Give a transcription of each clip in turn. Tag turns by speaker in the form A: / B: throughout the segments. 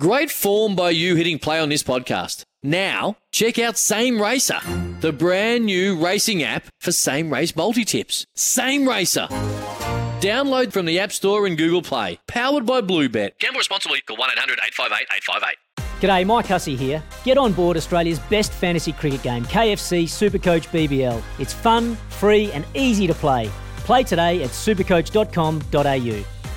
A: Great form by you hitting play on this podcast. Now, check out Same Racer, the brand new racing app for same race multi tips. Same Racer. Download from the App Store and Google Play. Powered by Bluebet.
B: Gamble responsibly. Call 1 800 858 858.
C: G'day, Mike Hussey here. Get on board Australia's best fantasy cricket game, KFC Supercoach BBL. It's fun, free, and easy to play. Play today at supercoach.com.au.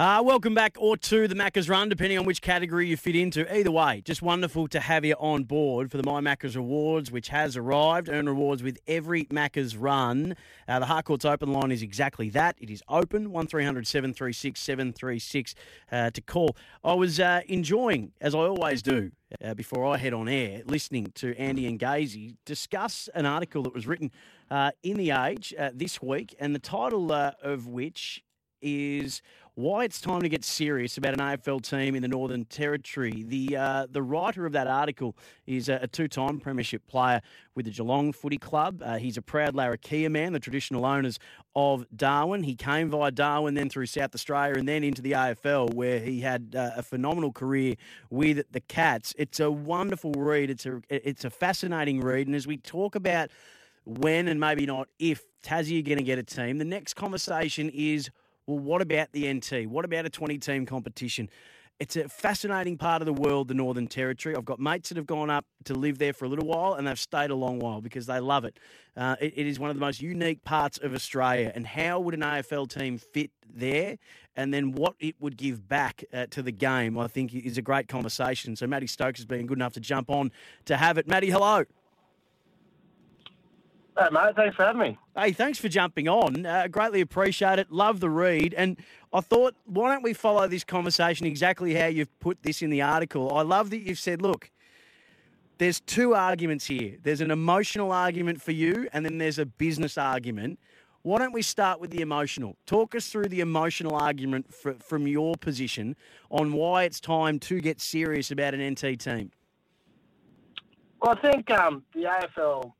D: Uh, welcome back or to the Macca's Run, depending on which category you fit into. Either way, just wonderful to have you on board for the My Macca's Rewards, which has arrived. Earn rewards with every Macca's Run. Uh, the Harcourt's open line is exactly that. It is open, 1300 736 736 uh, to call. I was uh, enjoying, as I always do, uh, before I head on air, listening to Andy and Gazy discuss an article that was written uh, in The Age uh, this week, and the title uh, of which is why it's time to get serious about an AFL team in the Northern Territory. The uh, the writer of that article is a, a two-time premiership player with the Geelong Footy Club. Uh, he's a proud Larrakia man, the traditional owners of Darwin. He came via Darwin, then through South Australia, and then into the AFL, where he had uh, a phenomenal career with the Cats. It's a wonderful read. It's a it's a fascinating read, and as we talk about when and maybe not if Tassie are going to get a team, the next conversation is well, what about the NT? What about a 20 team competition? It's a fascinating part of the world, the Northern Territory. I've got mates that have gone up to live there for a little while and they've stayed a long while because they love it. Uh, it, it is one of the most unique parts of Australia. And how would an AFL team fit there? And then what it would give back uh, to the game, I think, is a great conversation. So, Matty Stokes has been good enough to jump on to have it. Matty, hello.
E: Hey, mate. Thanks for having me.
D: Hey, thanks for jumping on. Uh, greatly appreciate it. Love the read. And I thought, why don't we follow this conversation exactly how you've put this in the article? I love that you've said, look, there's two arguments here. There's an emotional argument for you, and then there's a business argument. Why don't we start with the emotional? Talk us through the emotional argument for, from your position on why it's time to get serious about an NT team.
E: Well, I think um, the AFL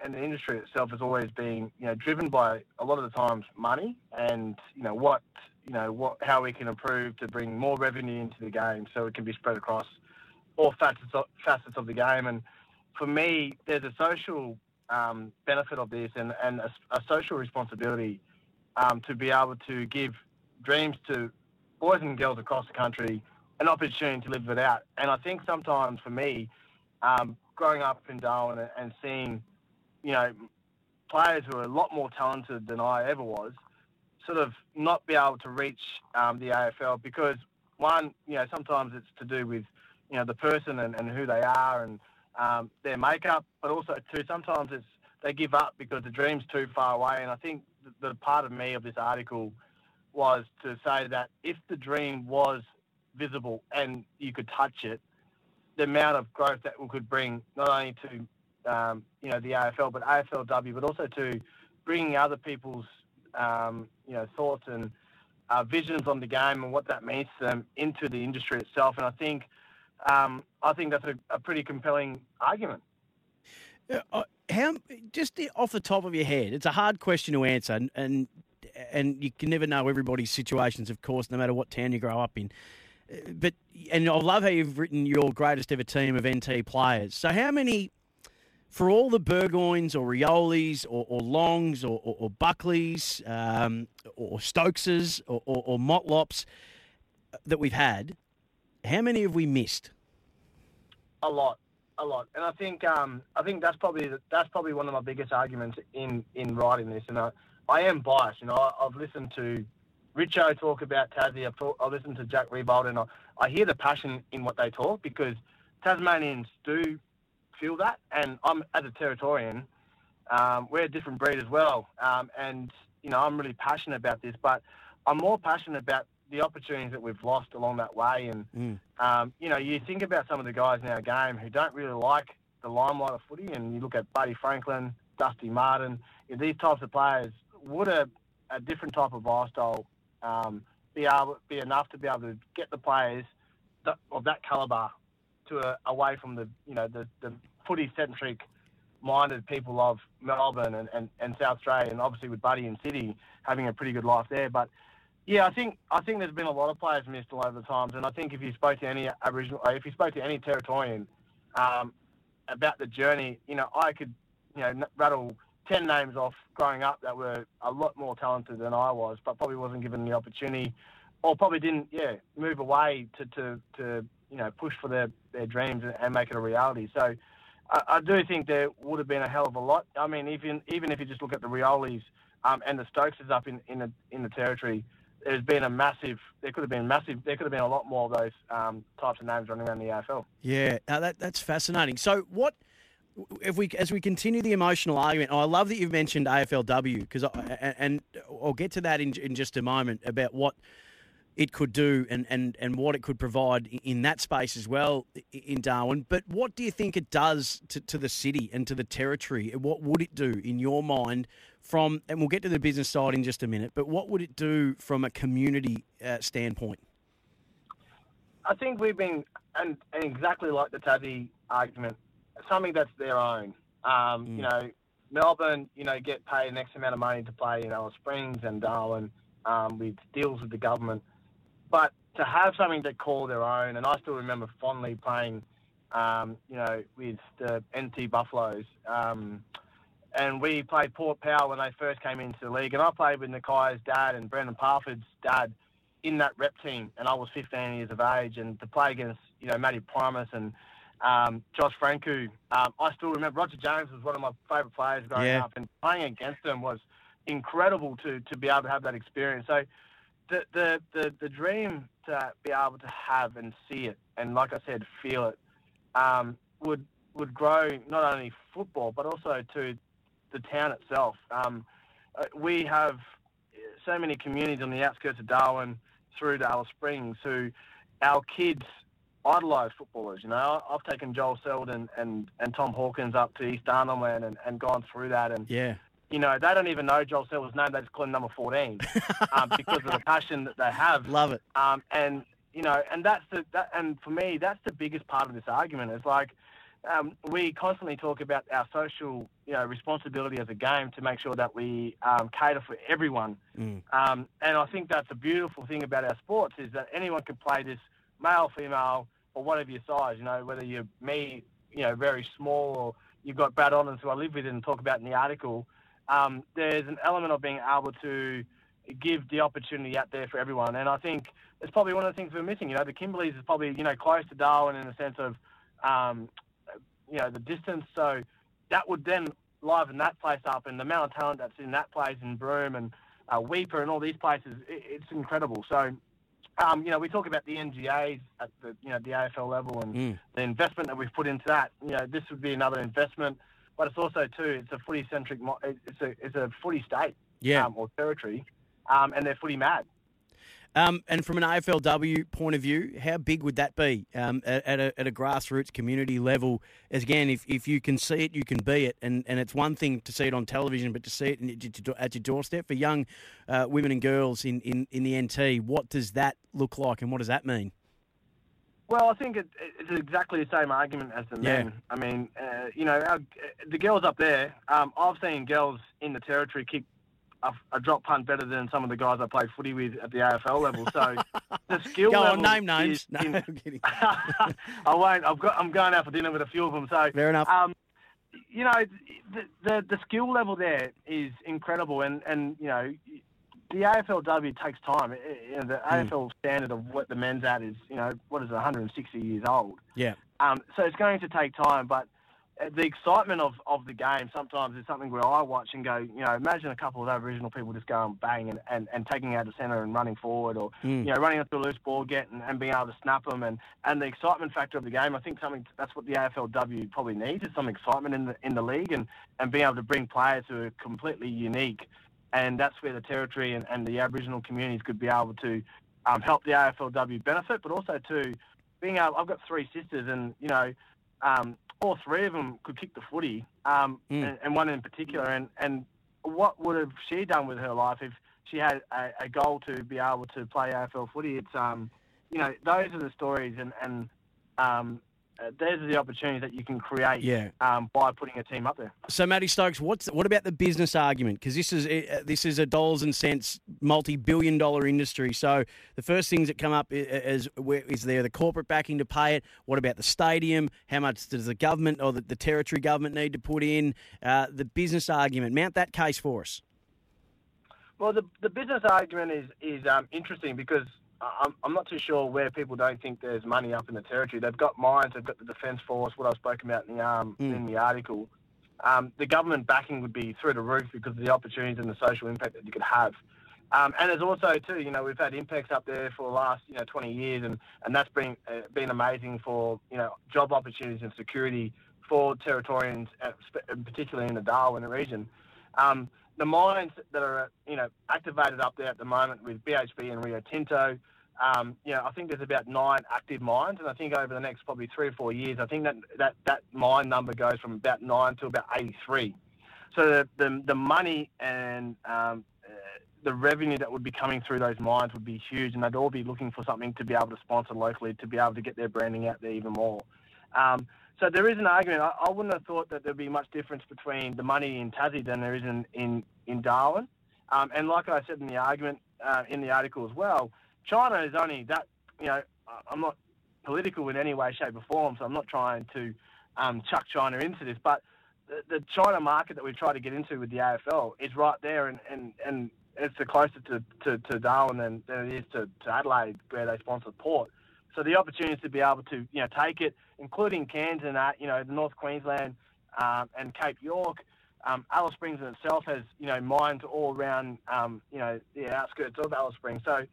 E: and the industry itself has always been, you know, driven by a lot of the times money and you know what, you know, what how we can improve to bring more revenue into the game so it can be spread across all facets of, facets of the game. And for me, there's a social um, benefit of this and, and a, a social responsibility um, to be able to give dreams to boys and girls across the country an opportunity to live it out. And I think sometimes for me, um, growing up in Darwin and seeing you know, players who are a lot more talented than I ever was, sort of not be able to reach um, the AFL because one, you know, sometimes it's to do with, you know, the person and, and who they are and um, their makeup, but also too sometimes it's they give up because the dream's too far away. And I think the, the part of me of this article was to say that if the dream was visible and you could touch it, the amount of growth that we could bring not only to um, you know, the AFL, but AFLW, but also to bringing other people's, um, you know, thoughts and uh, visions on the game and what that means to them into the industry itself. And I think, um, I think that's a, a pretty compelling argument.
D: Uh, how just off the top of your head, it's a hard question to answer, and, and and you can never know everybody's situations, of course, no matter what town you grow up in. Uh, but and I love how you've written your greatest ever team of NT players. So how many for all the Burgoynes or Riolis or, or Longs or, or, or Buckleys um, or Stokeses or, or, or Motlops that we've had, how many have we missed?
E: A lot, a lot, and I think um, I think that's probably that's probably one of my biggest arguments in in writing this. And I, I am biased. You know, I, have listened to Richo talk about Tassie. I've, talk, I've listened to Jack Riewoldt, and I, I hear the passion in what they talk because Tasmanians do feel that. And I'm as a Territorian, um, we're a different breed as well. Um, and you know, I'm really passionate about this, but I'm more passionate about the opportunities that we've lost along that way. And,
D: Mm.
E: um, you know, you think about some of the guys in our game who don't really like the limelight of footy, and you look at Buddy Franklin, Dusty Martin, you know, these types of players, would a, a different type of lifestyle um, be able be enough to be able to get the players that, of that calibre to a, away from the, you know, the, the footy-centric minded people of Melbourne and, and, and South Australia, and obviously with Buddy and City having a pretty good life there. But yeah, I think I think there's been a lot of players missed all over the times, and I think if you spoke to any Aboriginal, if you spoke to any Territorian um, about the journey, you know, I could, you know, rattle ten names off growing up that were a lot more talented than I was, but probably wasn't given the opportunity, or probably didn't, yeah, move away to to, to you know push for their, their dreams and, make it a reality. So. I, I do think there would have been a hell of a lot. I mean, even even if you just look at the Riolis um, and the Stokeses up in, in the in the territory, there's been a massive. There could have been massive. There could have been a lot more of those um, types of names running around the AFL.
D: Yeah, that, that's fascinating. So, what if we, as we continue the emotional argument? I love that you've mentioned AFLW because, and I'll get to that in, in just a moment about what it could do and, and, and what it could provide in that space as well in Darwin. But what do you think it does to, to the city and to the territory? What would it do in your mind from, and we'll get to the business side in just a minute, but what would it do from a community uh, standpoint?
E: I think we've been, and, and exactly like the Tassie argument, something that's their own. Um, You know, Melbourne, you know, get paid an X amount of money to play in Alice Springs and Darwin um, with deals with the government. But to have something to call their own, and I still remember fondly playing, um, you know, with the NT Buffaloes. Um, and we played Port Power when they first came into the league. And I played with Nakia's dad and Brendan Parfitt's dad in that rep team. And I was 15 years of age. And to play against, you know, Matty Primus and um, Josh Francou, um, I still remember Roger James was one of my favourite players growing
D: Yeah.
E: up. And playing against them was incredible to, to be able to have that experience. So the, the, the, the dream to be able to have and see it, and like I said, feel it, um, would would grow not only football but also to the town itself. Um, uh, we have so many communities on the outskirts of Darwin through to Alice Springs who our kids idolise footballers. You know, I've taken Joel Selwood and, and Tom Hawkins up to East Arnhem Land and, and gone through that and
D: Yeah.
E: You know, they don't even know Joel Selwood's name. They just call him number 14 um, because of the passion that they have.
D: Love it.
E: Um, and, you know, and that's the, that, and for me, that's the biggest part of this argument. It's like um, we constantly talk about our social, you know, responsibility as a game to make sure that we um, cater for everyone.
D: Mm.
E: Um, and I think that's a beautiful thing about our sports is that anyone can play this, male, female, or whatever your size. You know, whether you're me, you know, very small, or you've got Brad Ottens, who I live with and talk about in the article. Um, there's an element of being able to give the opportunity out there for everyone, and I think it's probably one of the things we're missing. You know, the Kimberleys is probably you know close to Darwin in the sense of, um, you know, the distance. So that would then liven that place up, and the amount of talent that's in that place in Broome and uh, Weeper and all these places, it, it's incredible. So. Um, you know, we talk about the NGAs at the you know the AFL level and
D: Mm.
E: the investment that we've put into that. You know, this would be another investment, but it's also too it's a footy centric. It's a it's a footy state
D: Yeah.
E: um, or territory, um, and they're footy mad.
D: Um, and from an AFLW point of view, how big would that be um, at, at, a, at a grassroots community level? As again, if, if you can see it, you can be it. And, and it's one thing to see it on television, but to see it in, at your- at your doorstep for young uh, women and girls in, in, in the NT, what does that look like and what does that mean?
E: Well, I think it, it's exactly the same argument as the
D: Yeah.
E: men. I mean, uh, you know, our, the girls up there. Um, I've seen girls in the territory kick a, a drop punt better than some of the guys I played footy with at the AFL level. So the skill
D: Go
E: level
D: on, name names. No,
E: in-
D: I'm kidding.
E: I won't. I've got. I'm going out for dinner with a few of them. So
D: Fair enough.
E: Um, you know, the, the the skill level there is incredible, and and you know, the AFLW takes time. It- you know, the
D: Hmm.
E: AFL standard of what the men's at is, you know, what is it, 160 years old.
D: Yeah.
E: Um, so it's going to take time, but uh, the excitement of, of the game sometimes is something where I watch and go, you know, imagine a couple of Aboriginal people just going bang and, and, and taking out the centre and running forward or,
D: Mm.
E: you know, running up to a loose ball, getting and being able to snap them and, and the excitement factor of the game. I think something that's what the AFLW probably needs is some excitement in the in the league and, and being able to bring players who are completely unique. And that's where the territory and, and the Aboriginal communities could be able to um, help the AFLW benefit, but also to being able. I've got three sisters, and you know, um, all three of them could kick the footy, um,
D: Mm.
E: and, and one in particular. And and what would have she done with her life if she had a, a goal to be able to play AFL footy? It's um, you know, those are the stories, and and um, uh, those are the opportunities that you can create
D: Yeah.
E: um, by putting a team up there.
D: So, Matty Stokes, what's what about the business argument? Because this is uh, this is a dollars and cents multi-billion-dollar industry. So, the first things that come up i- is there the corporate backing to pay it? What about the stadium? How much does the government or the, the territory government need to put in? Uh, the business argument. Mount that case for us.
E: Well, the, the business argument is is um, interesting because I'm, I'm not too sure where people don't think there's money up in the territory. They've got mines, they've got the Defence Force, what I've spoken about in the um,
D: Mm.
E: in the article. Um, the government backing would be through the roof because of the opportunities and the social impact that you could have. Um, and there's also too, you know, we've had Inpex up there for the last, you know, 20 years, and, and that's been uh, been amazing for, you know, job opportunities and security for Territorians, uh, particularly in the Darwin region. Um, the mines that are, you know, activated up there at the moment with BHP and Rio Tinto, um, you know, I think there's about nine active mines, and I think over the next probably three or four years, I think that that, that mine number goes from about nine to about 83. So the the, the money and um, uh, the revenue that would be coming through those mines would be huge, and they'd all be looking for something to be able to sponsor locally to be able to get their branding out there even more. Um, so there is an argument. I, I wouldn't have thought that there'd be much difference between the money in Tassie than there is in in, in Darwin. Um, and like I said in the argument uh, in the article as well, China is only that. You know, I'm not political in any way, shape, or form, so I'm not trying to um, chuck China into this. But the, the China market that we try to get into with the AFL is right there, and, and, and it's the closer to, to, to Darwin than, than it is to, to Adelaide, where they sponsor Port. So the opportunity to be able to you know take it, including Cairns and uh, you know the North Queensland um, and Cape York. Um, Alice Springs in itself has you know mines all around um, you know the outskirts of Alice Springs. So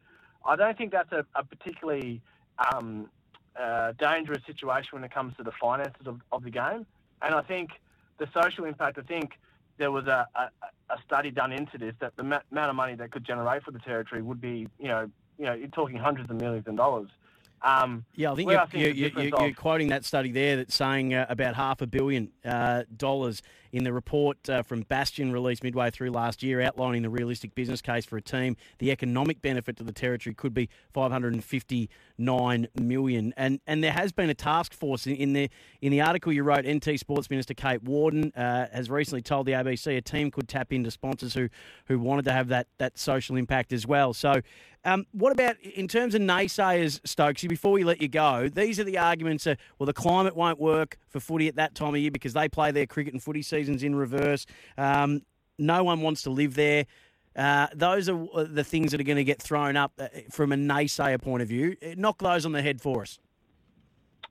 E: I don't think that's a, a particularly um, uh, dangerous situation when it comes to the finances of, of the game. And I think the social impact. I think there was a, a, a study done into this that the ma- amount of money that could generate for the territory would be you know you know you're talking hundreds of millions of dollars. Um,
D: Yeah, I think you're,
E: I think
D: you're, you're, you're,
E: of-
D: quoting that study there that's saying uh, about half a billion uh, dollars in the report uh, from Bastion released midway through last year, outlining the realistic business case for a team. The economic benefit to the territory could be 559 million, and and there has been a task force in, in the in the article you wrote. NT Sports Minister Kate Worden uh, has recently told the ABC a team could tap into sponsors who who wanted to have that that social impact as well. So. Um, what about in terms of naysayers, Stokesy? Before we let you go, these are the arguments. Well, the climate won't work for footy at that time of year because they play their cricket and footy seasons in reverse. Um, no one wants to live there. Uh, those are the things that are going to get thrown up uh, from a naysayer point of view. Uh, Knock those on the head for us.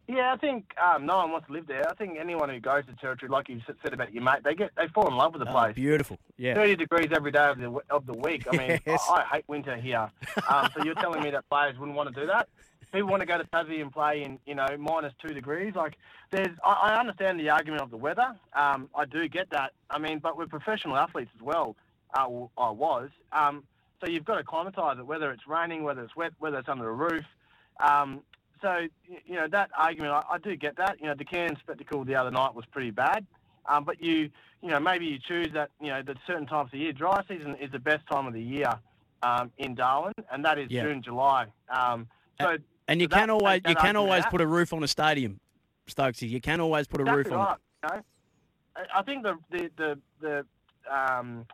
E: Yeah, I think um, no one wants to live there. I think anyone who goes to territory, like you said about your mate, they get they fall in love with the
D: Oh,
E: place.
D: beautiful. Yeah.
E: 30 degrees every day of the of the week. I mean,
D: Yes.
E: I, I hate winter here. Um, so you're telling me that players wouldn't want to do that? People want to go to Tassie and play in, you know, minus two degrees. Like, there's, I, I understand the argument of the weather. Um, I do get that. I mean, but we're professional athletes as well. Uh, I was. Um, so you've got to climatise it, whether it's raining, whether it's wet, whether it's under a roof. Um, so you know that argument, I, I do get that. You know, the Cairns spectacle the other night was pretty bad. Um, but you, you know, maybe you choose that, you know, that certain times of the year. Dry season is the best time of the year um, in Darwin, and that is
D: Yeah.
E: June, July. Um, so
D: And you
E: so that-
D: can always
E: that
D: you can always
E: out.
D: put a roof on a stadium, Stokesy. You can always put a roof
E: exactly
D: on it.
E: right. You know? I- think the the the the, um,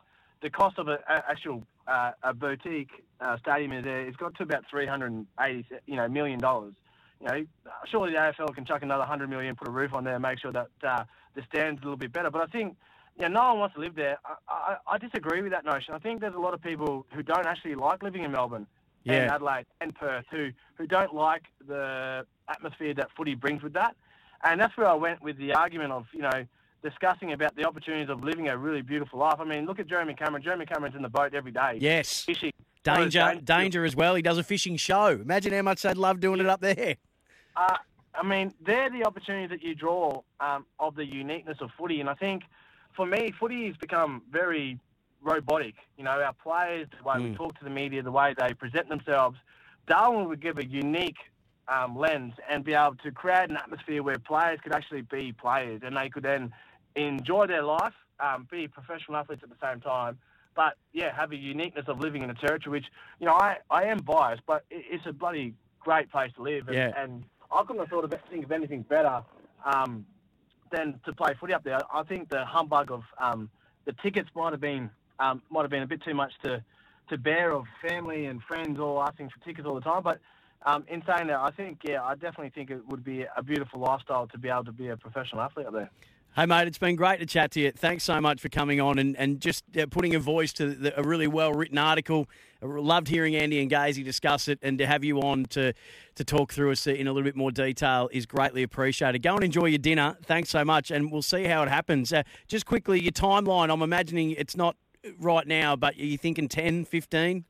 E: the cost of a, a actual uh, a boutique uh, stadium is there. It's got to about three hundred and eighty, you know, million dollars. You know, surely the AFL can chuck another hundred million, put a roof on there, and make sure that uh, the stands a little bit better. But I think, you know, no one wants to live there. I, I, I disagree with that notion. I think there's a lot of people who don't actually like living in Melbourne and Adelaide and Perth who who don't like the atmosphere that footy brings with that. And that's where I went with the argument of, you know, discussing about the opportunities of living a really beautiful life. I mean, look at Jeremy Cameron. Jeremy Cameron's in the boat every day.
D: Yes.
E: Fishing.
D: Danger,
E: What
D: danger as well. He does a fishing show. Imagine how much they'd love doing it up there.
E: Uh, I mean, they're the opportunities that you draw um, of the uniqueness of footy. And I think for me, footy has become very robotic. You know, our players, the way we
D: Mm.
E: talk to the media, the way they present themselves, Darwin would give a unique um, lens and be able to create an atmosphere where players could actually be players and they could then enjoy their life, um, be professional athletes at the same time, but yeah, have a uniqueness of living in a territory which, you know, I, I am biased, but it's a bloody great place to live. And,
D: Yeah.
E: and I couldn't have thought of think of anything better um, than to play footy up there. I think the humbug of um, the tickets might have been um, might have been a bit too much to to bear of family and friends all asking for tickets all the time. But um, in saying that, I think yeah, I definitely think it would be a beautiful lifestyle to be able to be a professional athlete up there.
D: Hey, mate, it's been great to chat to you. Thanks so much for coming on and, and just uh, putting a voice to the, a really well written article. I loved hearing Andy and Gazy discuss it, and to have you on to, to talk through us in a little bit more detail is greatly appreciated. Go and enjoy your dinner. Thanks so much, and we'll see how it happens. Uh, just quickly, your timeline. I'm imagining it's not right now, but are you thinking 10, 15?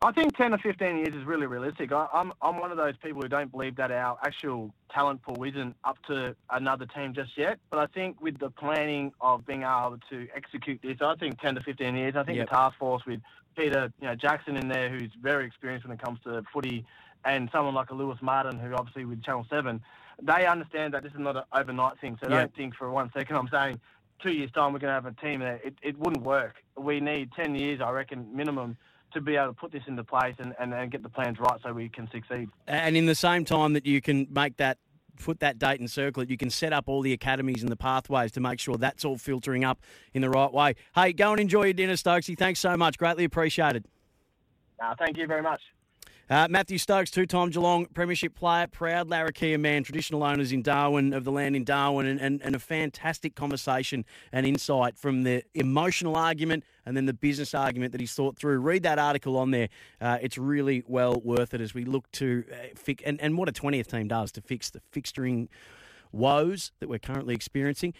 E: I think 10 or 15 years is really realistic. I, I'm, I'm one of those people who don't believe that our actual talent pool isn't up to another team just yet. But I think with the planning of being able to execute this, I think 10 to 15 years. I think
D: Yep.
E: the task force with Peter you know, Jackson in there, who's very experienced when it comes to footy, and someone like a Lewis Martin, who obviously with Channel 7, they understand that this is not an overnight thing. So
D: Yep.
E: don't think for one second I'm saying two years' time we're going to have a team there. It, it wouldn't work. We need 10 years, I reckon, minimum to be able to put this into place and, and, and get the plans right so we can succeed.
D: And in the same time that you can make that, put that date and circle it, you can set up all the academies and the pathways to make sure that's all filtering up in the right way. Hey, go and enjoy your dinner, Stokesy. Thanks so much. Greatly appreciated.
E: Uh, thank you very much.
D: Uh, Matthew Stokes, two-time Geelong Premiership player, proud Larrakia man, traditional owners in Darwin, of the land in Darwin, and, and, and a fantastic conversation and insight from the emotional argument and then the business argument that he's thought through. Read that article on there. Uh, it's really well worth it as we look to uh, fix, and, and what a 20th team does to fix the fixturing woes that we're currently experiencing.